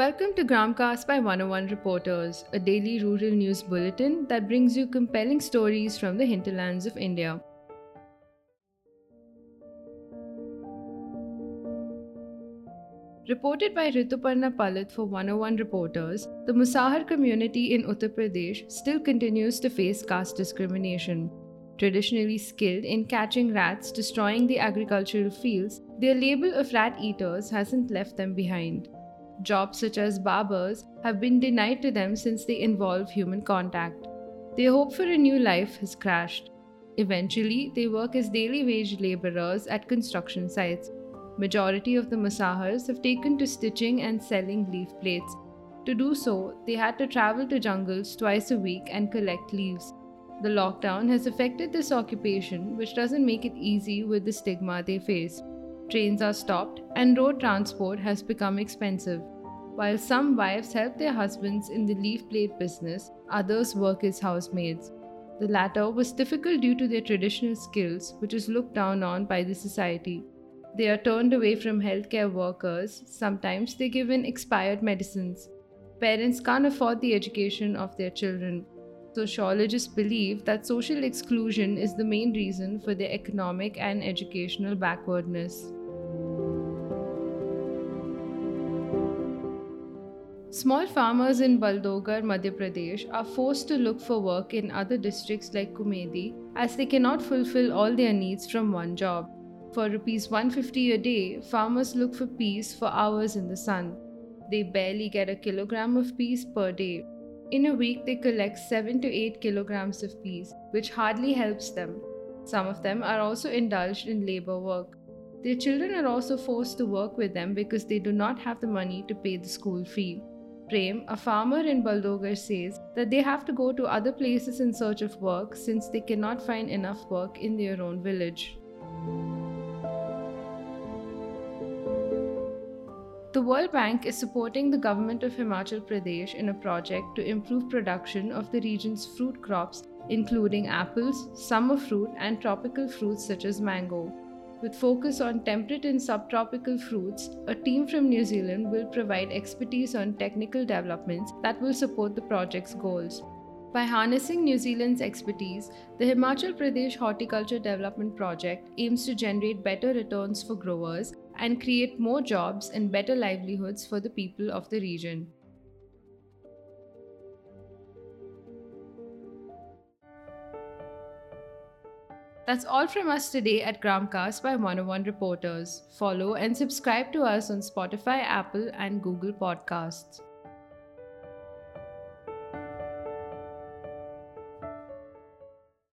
Welcome to Gramcast by 101 Reporters, a daily rural news bulletin that brings you compelling stories from the hinterlands of India. Reported by Rituparna Palit for 101 Reporters, the Musahar community in Uttar Pradesh still continues to face caste discrimination. Traditionally skilled in catching rats destroying the agricultural fields, their label of rat eaters hasn't left them behind. Jobs such as barbers have been denied to them since they involve human contact. Their hope for a new life has crashed. Eventually, they work as daily wage laborers at construction sites. Majority of the Musahars have taken to stitching and selling leaf plates. To do so, they had to travel to jungles twice a week and collect leaves. The lockdown has affected this occupation, which doesn't make it easy with the stigma they face trains are stopped, and road transport has become expensive. While some wives help their husbands in the leaf plate business, others work as housemaids. The latter was difficult due to their traditional skills, which is looked down on by the society. They are turned away from healthcare workers, sometimes they're given expired medicines. Parents can't afford the education of their children. Sociologists believe that social exclusion is the main reason for their economic and educational backwardness. Small farmers in Baldogar, Madhya Pradesh are forced to look for work in other districts like Kumedi as they cannot fulfill all their needs from one job. For rupees 150 a day, farmers look for peas for hours in the sun. They barely get a kilogram of peas per day. In a week, they collect 7 to 8 kilograms of peas, which hardly helps them. Some of them are also indulged in labor work. Their children are also forced to work with them because they do not have the money to pay the school fee. Prem, a farmer in Baldogar, says that they have to go to other places in search of work since they cannot find enough work in their own village. The World Bank is supporting the government of Himachal Pradesh in a project to improve production of the region's fruit crops, including apples, summer fruit, and tropical fruits such as mango. With focus on temperate and subtropical fruits, a team from New Zealand will provide expertise on technical developments that will support the project's goals. By harnessing New Zealand's expertise, the Himachal Pradesh Horticulture Development Project aims to generate better returns for growers and create more jobs and better livelihoods for the people of the region. That's all from us today at Gramcast by 101 Reporters. Follow and subscribe to us on Spotify, Apple, and Google Podcasts.